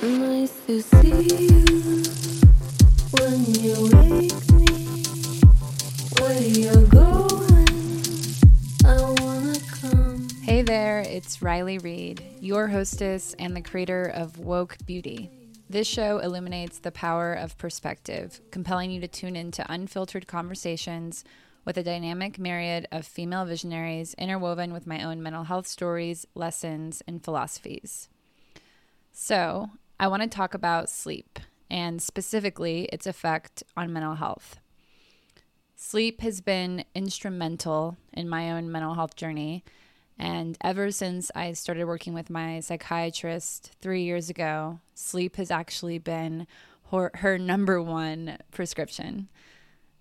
Hey there, it's Riley Reed, your hostess and the creator of Woke Beauty. This show illuminates the power of perspective, compelling you to tune into unfiltered conversations with a dynamic myriad of female visionaries interwoven with my own mental health stories, lessons, and philosophies. So, I want to talk about sleep and specifically its effect on mental health. Sleep has been instrumental in my own mental health journey. And ever since I started working with my psychiatrist three years ago, sleep has actually been her, her number one prescription.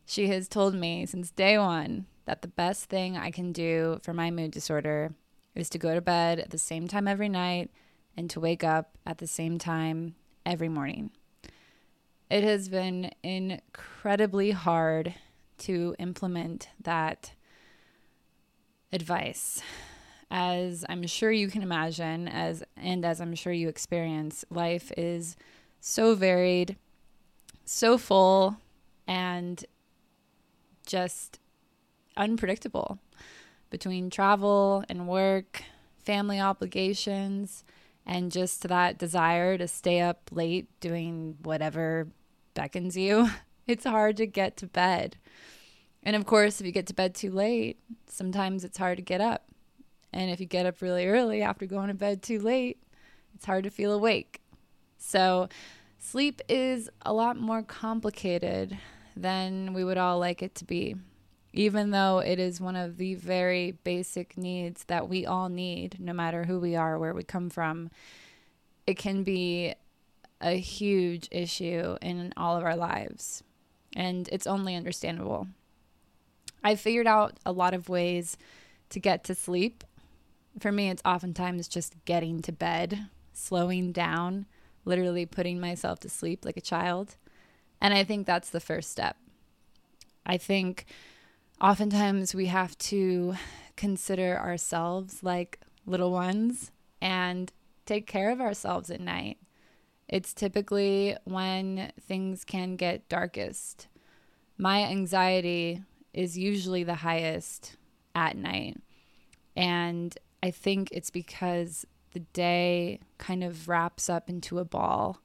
She has told me since day one that the best thing I can do for my mood disorder is to go to bed at the same time every night and to wake up at the same time every morning. It has been incredibly hard to implement that advice. As I'm sure you can imagine, as and as I'm sure you experience, life is so varied, so full, and just unpredictable between travel and work, family obligations, and just that desire to stay up late doing whatever beckons you, it's hard to get to bed. And of course, if you get to bed too late, sometimes it's hard to get up. And if you get up really early after going to bed too late, it's hard to feel awake. So, sleep is a lot more complicated than we would all like it to be, even though it is one of the very basic needs that we all need, no matter who we are, where we come from. It can be a huge issue in all of our lives, and it's only understandable. I've figured out a lot of ways to get to sleep. For me, it's oftentimes just getting to bed, slowing down, literally putting myself to sleep like a child. And I think that's the first step. I think oftentimes we have to consider ourselves like little ones and take care of ourselves at night. It's typically when things can get darkest. My anxiety is usually the highest at night. And I think it's because the day kind of wraps up into a ball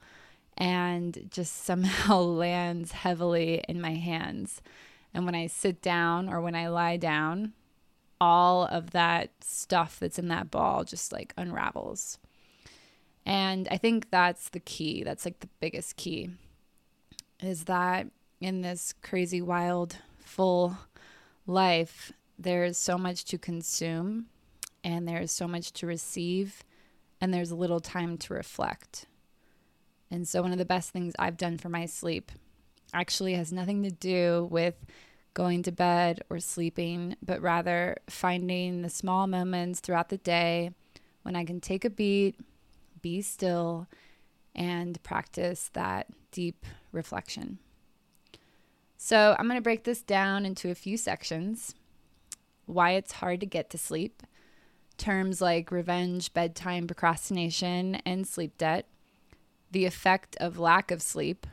and just somehow lands heavily in my hands. And when I sit down or when I lie down, all of that stuff that's in that ball just like unravels. And I think that's the key. That's like the biggest key is that in this crazy, wild, full life, there's so much to consume and there's so much to receive and there's little time to reflect. And so, one of the best things I've done for my sleep actually has nothing to do with going to bed or sleeping, but rather finding the small moments throughout the day when I can take a beat, be still, and practice that deep reflection. So, I'm going to break this down into a few sections. Why it's hard to get to sleep, terms like revenge, bedtime, procrastination, and sleep debt, the effect of lack of sleep,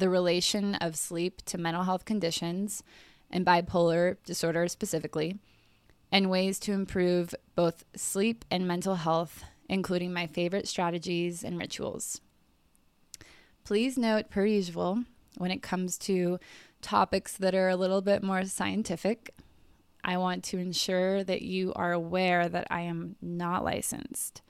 the relation of sleep to mental health conditions and bipolar disorder specifically, and ways to improve both sleep and mental health including my favorite strategies and rituals. Please note, per usual, when it comes to topics that are a little bit more scientific, I want to ensure that you are aware that I am not licensed.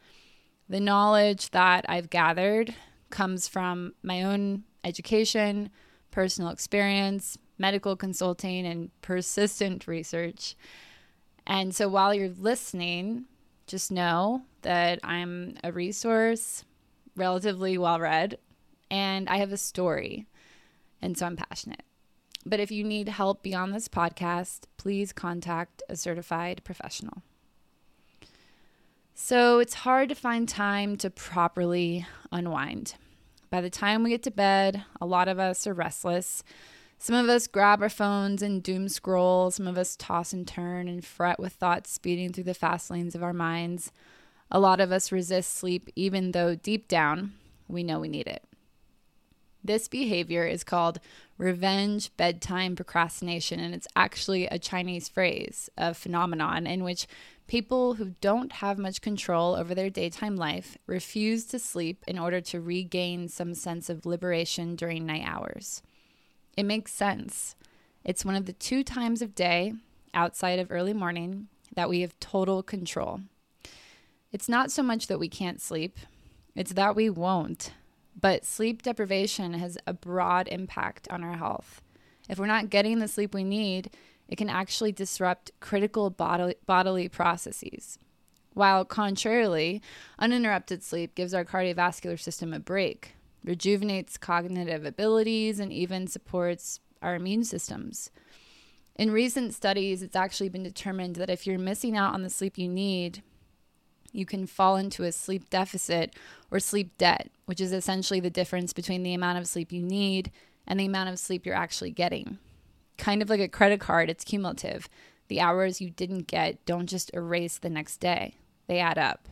The knowledge that I've gathered comes from my own education, personal experience, medical consulting, and persistent research. And so while you're listening, just know that I'm a resource, relatively well read, and I have a story. And so I'm passionate. But if you need help beyond this podcast, please contact a certified professional. So it's hard to find time to properly unwind. By the time we get to bed, a lot of us are restless some of us grab our phones and doom scroll. Some of us toss and turn and fret with thoughts speeding through the fast lanes of our minds. A lot of us resist sleep, even though deep down we know we need it. This behavior is called revenge bedtime procrastination, and it's actually a Chinese phrase, a phenomenon in which people who don't have much control over their daytime life refuse to sleep in order to regain some sense of liberation during night hours. It makes sense. It's one of the two times of day outside of early morning that we have total control. It's not so much that we can't sleep, it's that we won't. But sleep deprivation has a broad impact on our health. If we're not getting the sleep we need, it can actually disrupt critical bodily, bodily processes. While contrarily, uninterrupted sleep gives our cardiovascular system a break, rejuvenates cognitive abilities, and even supports our immune systems. In recent studies, it's actually been determined that if you're missing out on the sleep you need, you can fall into a sleep deficit or sleep debt, which is essentially the difference between the amount of sleep you need and the amount of sleep you're actually getting. Kind of like a credit card, it's cumulative. The hours you didn't get don't just erase the next day, they add up.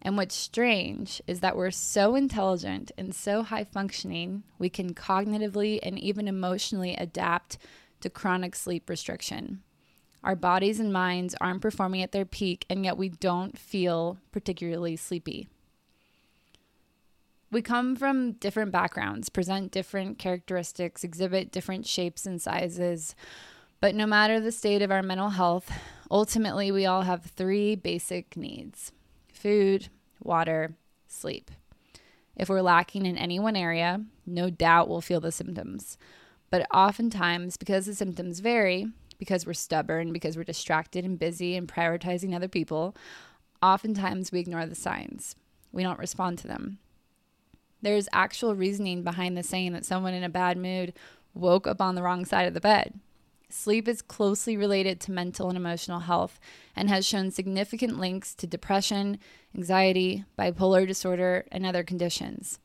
And what's strange is that we're so intelligent and so high functioning, we can cognitively and even emotionally adapt to chronic sleep restriction. Our bodies and minds aren't performing at their peak, and yet we don't feel particularly sleepy. We come from different backgrounds, present different characteristics, exhibit different shapes and sizes, but no matter the state of our mental health, ultimately we all have three basic needs food, water, sleep. If we're lacking in any one area, no doubt we'll feel the symptoms. But oftentimes, because the symptoms vary, because we're stubborn, because we're distracted and busy and prioritizing other people, oftentimes we ignore the signs. We don't respond to them. There's actual reasoning behind the saying that someone in a bad mood woke up on the wrong side of the bed. Sleep is closely related to mental and emotional health and has shown significant links to depression, anxiety, bipolar disorder, and other conditions.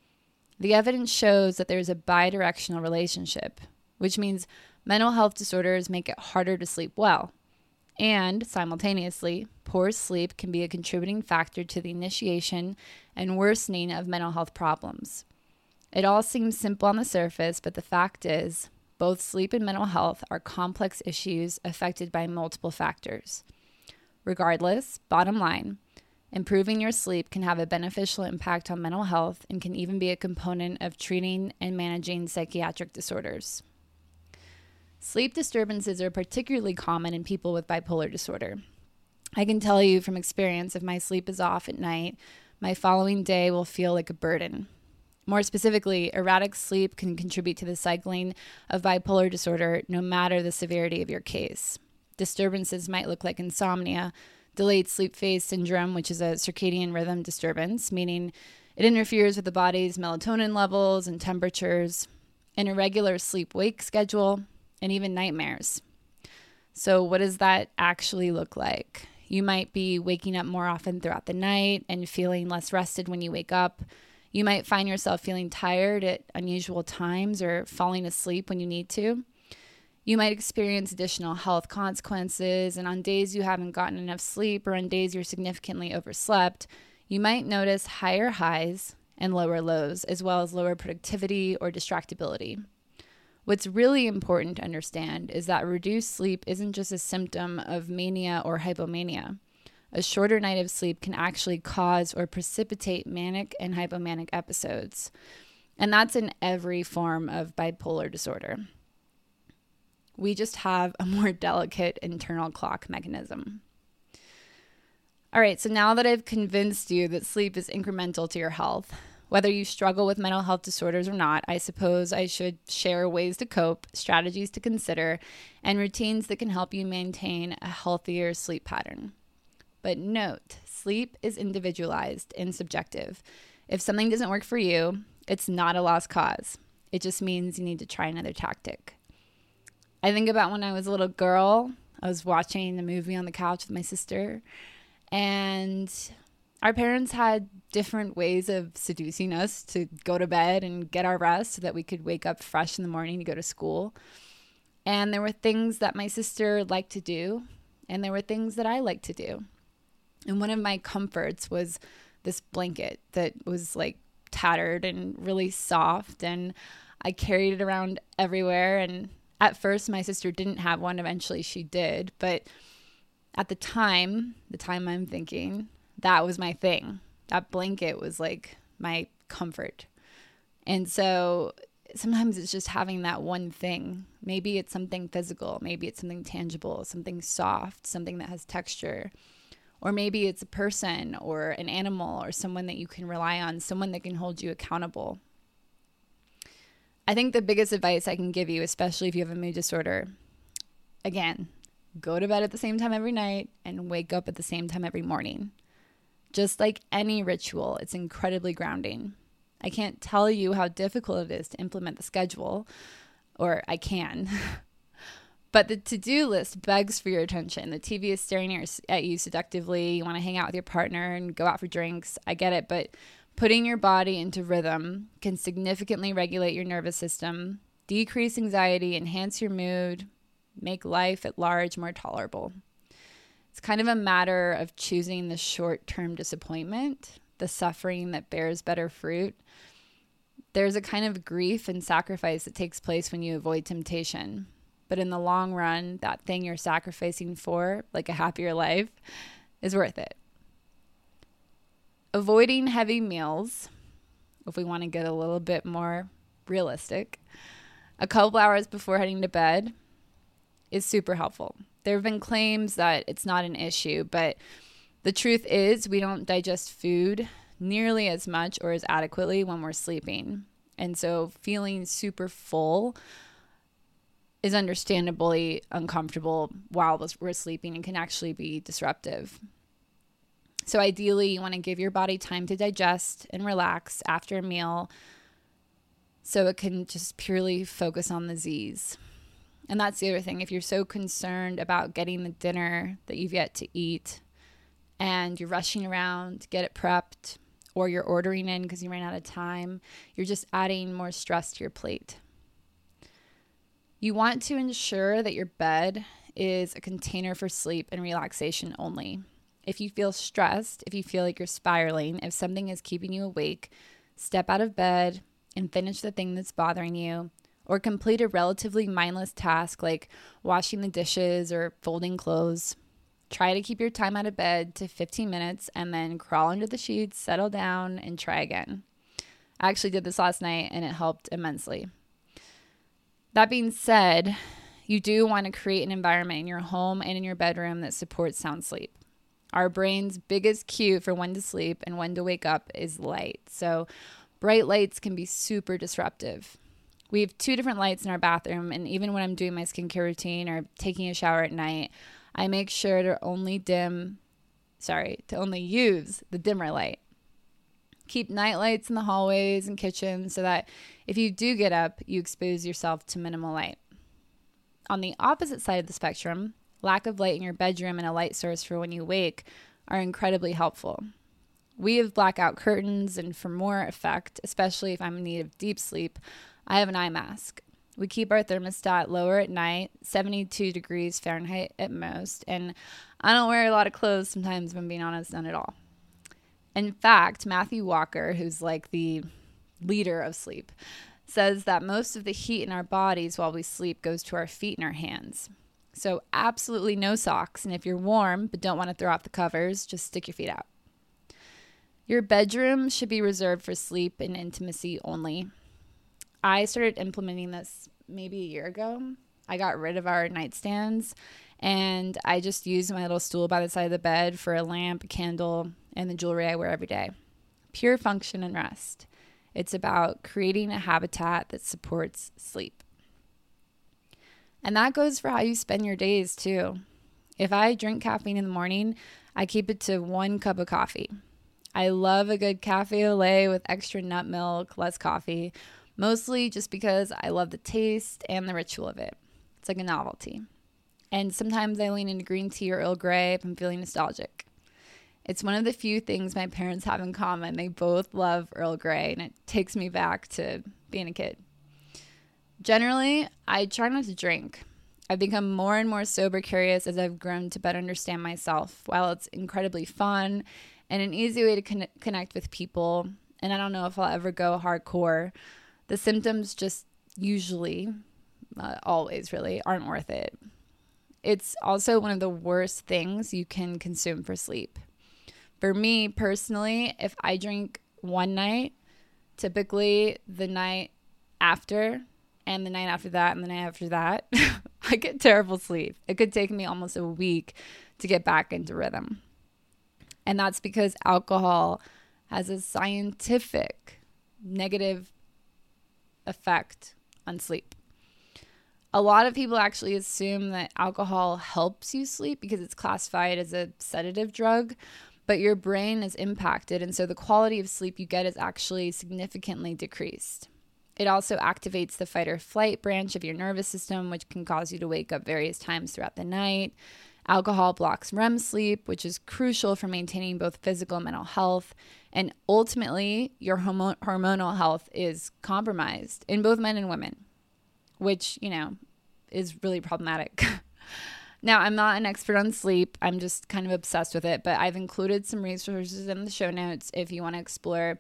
The evidence shows that there's a bidirectional relationship, which means Mental health disorders make it harder to sleep well. And simultaneously, poor sleep can be a contributing factor to the initiation and worsening of mental health problems. It all seems simple on the surface, but the fact is, both sleep and mental health are complex issues affected by multiple factors. Regardless, bottom line, improving your sleep can have a beneficial impact on mental health and can even be a component of treating and managing psychiatric disorders. Sleep disturbances are particularly common in people with bipolar disorder. I can tell you from experience if my sleep is off at night, my following day will feel like a burden. More specifically, erratic sleep can contribute to the cycling of bipolar disorder no matter the severity of your case. Disturbances might look like insomnia, delayed sleep phase syndrome, which is a circadian rhythm disturbance, meaning it interferes with the body's melatonin levels and temperatures, an irregular sleep wake schedule, and even nightmares. So, what does that actually look like? You might be waking up more often throughout the night and feeling less rested when you wake up. You might find yourself feeling tired at unusual times or falling asleep when you need to. You might experience additional health consequences, and on days you haven't gotten enough sleep or on days you're significantly overslept, you might notice higher highs and lower lows, as well as lower productivity or distractibility. What's really important to understand is that reduced sleep isn't just a symptom of mania or hypomania. A shorter night of sleep can actually cause or precipitate manic and hypomanic episodes. And that's in every form of bipolar disorder. We just have a more delicate internal clock mechanism. All right, so now that I've convinced you that sleep is incremental to your health, whether you struggle with mental health disorders or not, I suppose I should share ways to cope, strategies to consider, and routines that can help you maintain a healthier sleep pattern. But note, sleep is individualized and subjective. If something doesn't work for you, it's not a lost cause. It just means you need to try another tactic. I think about when I was a little girl, I was watching a movie on the couch with my sister, and our parents had different ways of seducing us to go to bed and get our rest so that we could wake up fresh in the morning to go to school. And there were things that my sister liked to do, and there were things that I liked to do. And one of my comforts was this blanket that was like tattered and really soft and I carried it around everywhere and at first my sister didn't have one eventually she did but at the time the time I'm thinking that was my thing that blanket was like my comfort and so sometimes it's just having that one thing. Maybe it's something physical, maybe it's something tangible, something soft, something that has texture. Or maybe it's a person or an animal or someone that you can rely on, someone that can hold you accountable. I think the biggest advice I can give you, especially if you have a mood disorder, again, go to bed at the same time every night and wake up at the same time every morning. Just like any ritual, it's incredibly grounding. I can't tell you how difficult it is to implement the schedule, or I can. but the to do list begs for your attention. The TV is staring at you seductively. You want to hang out with your partner and go out for drinks. I get it, but putting your body into rhythm can significantly regulate your nervous system, decrease anxiety, enhance your mood, make life at large more tolerable. It's kind of a matter of choosing the short term disappointment the suffering that bears better fruit. There's a kind of grief and sacrifice that takes place when you avoid temptation. But in the long run, that thing you're sacrificing for, like a happier life, is worth it. Avoiding heavy meals, if we want to get a little bit more realistic, a couple hours before heading to bed is super helpful. There have been claims that it's not an issue, but the truth is, we don't digest food nearly as much or as adequately when we're sleeping. And so feeling super full is understandably uncomfortable while we're sleeping and can actually be disruptive. So, ideally, you want to give your body time to digest and relax after a meal so it can just purely focus on the Z's. And that's the other thing. If you're so concerned about getting the dinner that you've yet to eat, and you're rushing around to get it prepped, or you're ordering in because you ran out of time, you're just adding more stress to your plate. You want to ensure that your bed is a container for sleep and relaxation only. If you feel stressed, if you feel like you're spiraling, if something is keeping you awake, step out of bed and finish the thing that's bothering you, or complete a relatively mindless task like washing the dishes or folding clothes. Try to keep your time out of bed to 15 minutes and then crawl under the sheets, settle down, and try again. I actually did this last night and it helped immensely. That being said, you do want to create an environment in your home and in your bedroom that supports sound sleep. Our brain's biggest cue for when to sleep and when to wake up is light. So, bright lights can be super disruptive. We have two different lights in our bathroom, and even when I'm doing my skincare routine or taking a shower at night, I make sure to only dim, sorry, to only use the dimmer light. Keep night lights in the hallways and kitchens so that if you do get up, you expose yourself to minimal light. On the opposite side of the spectrum, lack of light in your bedroom and a light source for when you wake are incredibly helpful. We have blackout curtains, and for more effect, especially if I'm in need of deep sleep, I have an eye mask. We keep our thermostat lower at night, 72 degrees Fahrenheit at most. And I don't wear a lot of clothes sometimes, if I'm being honest, none at all. In fact, Matthew Walker, who's like the leader of sleep, says that most of the heat in our bodies while we sleep goes to our feet and our hands. So, absolutely no socks. And if you're warm but don't want to throw off the covers, just stick your feet out. Your bedroom should be reserved for sleep and intimacy only. I started implementing this maybe a year ago. I got rid of our nightstands and I just use my little stool by the side of the bed for a lamp, a candle, and the jewelry I wear every day. Pure function and rest. It's about creating a habitat that supports sleep. And that goes for how you spend your days too. If I drink caffeine in the morning, I keep it to one cup of coffee. I love a good cafe au lait with extra nut milk, less coffee, mostly just because I love the taste and the ritual of it. It's like a novelty. And sometimes I lean into green tea or Earl Grey if I'm feeling nostalgic. It's one of the few things my parents have in common. They both love Earl Grey, and it takes me back to being a kid. Generally, I try not to drink. I've become more and more sober curious as I've grown to better understand myself. While it's incredibly fun and an easy way to con- connect with people, and I don't know if I'll ever go hardcore. The symptoms just usually, uh, always really, aren't worth it. It's also one of the worst things you can consume for sleep. For me personally, if I drink one night, typically the night after and the night after that and the night after that, I get terrible sleep. It could take me almost a week to get back into rhythm. And that's because alcohol has a scientific negative effect on sleep. A lot of people actually assume that alcohol helps you sleep because it's classified as a sedative drug, but your brain is impacted, and so the quality of sleep you get is actually significantly decreased. It also activates the fight or flight branch of your nervous system, which can cause you to wake up various times throughout the night. Alcohol blocks REM sleep, which is crucial for maintaining both physical and mental health. And ultimately, your hormonal health is compromised in both men and women, which, you know, is really problematic. now, I'm not an expert on sleep. I'm just kind of obsessed with it, but I've included some resources in the show notes if you want to explore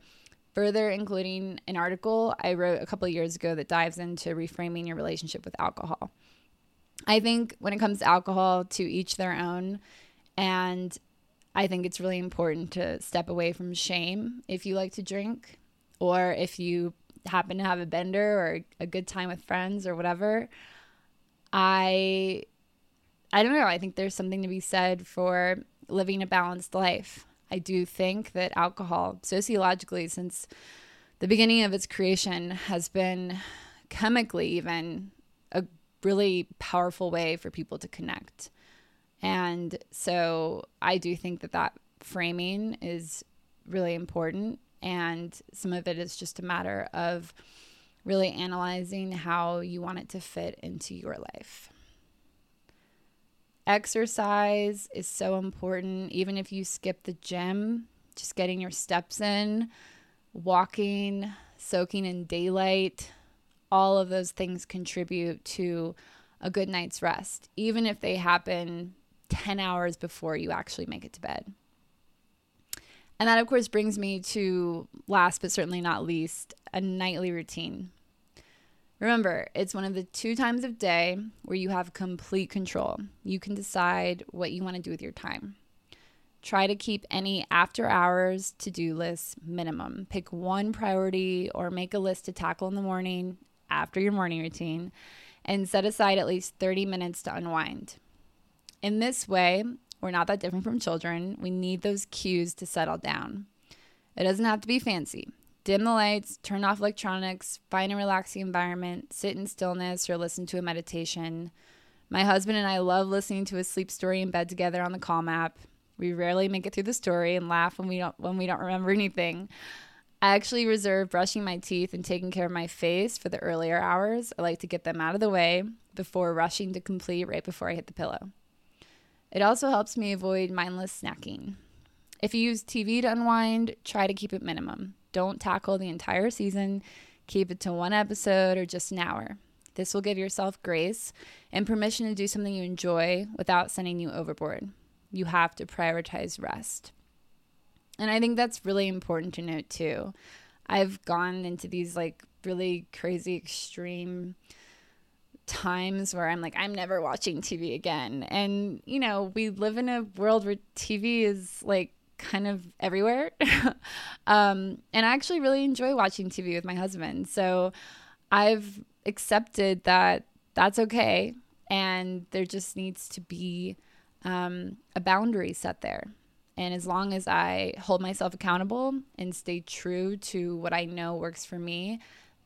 further, including an article I wrote a couple years ago that dives into reframing your relationship with alcohol. I think when it comes to alcohol, to each their own. And I think it's really important to step away from shame if you like to drink or if you happen to have a bender or a good time with friends or whatever. I I don't know, I think there's something to be said for living a balanced life. I do think that alcohol sociologically since the beginning of its creation has been chemically even a really powerful way for people to connect. And so I do think that that framing is really important. And some of it is just a matter of really analyzing how you want it to fit into your life. Exercise is so important. Even if you skip the gym, just getting your steps in, walking, soaking in daylight, all of those things contribute to a good night's rest, even if they happen 10 hours before you actually make it to bed. And that, of course, brings me to last but certainly not least, a nightly routine. Remember, it's one of the two times of day where you have complete control. You can decide what you want to do with your time. Try to keep any after hours to do lists minimum. Pick one priority or make a list to tackle in the morning after your morning routine and set aside at least 30 minutes to unwind. In this way, we're not that different from children. We need those cues to settle down. It doesn't have to be fancy. Dim the lights, turn off electronics, find a relaxing environment, sit in stillness, or listen to a meditation. My husband and I love listening to a sleep story in bed together on the Calm app. We rarely make it through the story and laugh when we don't when we don't remember anything. I actually reserve brushing my teeth and taking care of my face for the earlier hours. I like to get them out of the way before rushing to complete right before I hit the pillow. It also helps me avoid mindless snacking. If you use TV to unwind, try to keep it minimum. Don't tackle the entire season, keep it to one episode or just an hour. This will give yourself grace and permission to do something you enjoy without sending you overboard. You have to prioritize rest. And I think that's really important to note too. I've gone into these like really crazy extreme times where I'm like, I'm never watching TV again. And, you know, we live in a world where TV is like kind of everywhere. um, and I actually really enjoy watching TV with my husband. So I've accepted that that's okay. And there just needs to be um, a boundary set there. And as long as I hold myself accountable and stay true to what I know works for me,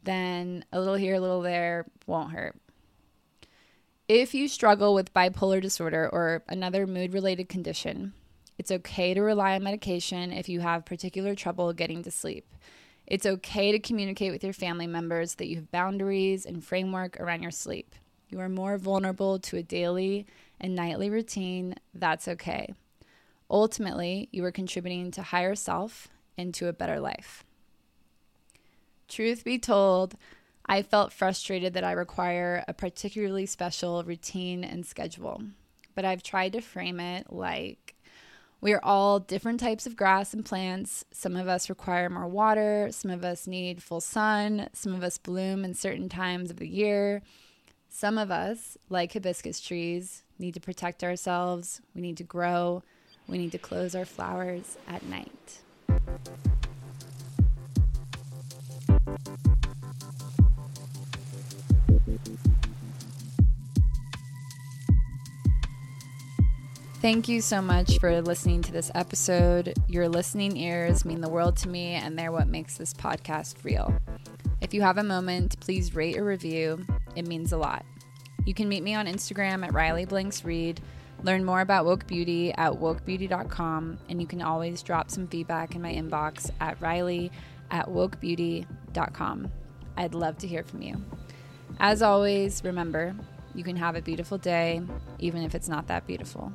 then a little here, a little there won't hurt. If you struggle with bipolar disorder or another mood related condition, it's okay to rely on medication if you have particular trouble getting to sleep. It's okay to communicate with your family members that you have boundaries and framework around your sleep. You are more vulnerable to a daily and nightly routine. That's okay. Ultimately, you are contributing to higher self and to a better life. Truth be told, I felt frustrated that I require a particularly special routine and schedule, but I've tried to frame it like We are all different types of grass and plants. Some of us require more water, some of us need full sun, some of us bloom in certain times of the year. Some of us, like hibiscus trees, need to protect ourselves, we need to grow, we need to close our flowers at night. Thank you so much for listening to this episode. Your listening ears mean the world to me, and they're what makes this podcast real. If you have a moment, please rate or review. It means a lot. You can meet me on Instagram at Riley Blanks Reed, learn more about Woke Beauty at wokebeauty.com, and you can always drop some feedback in my inbox at Riley at wokebeauty.com. I'd love to hear from you. As always, remember, you can have a beautiful day, even if it's not that beautiful.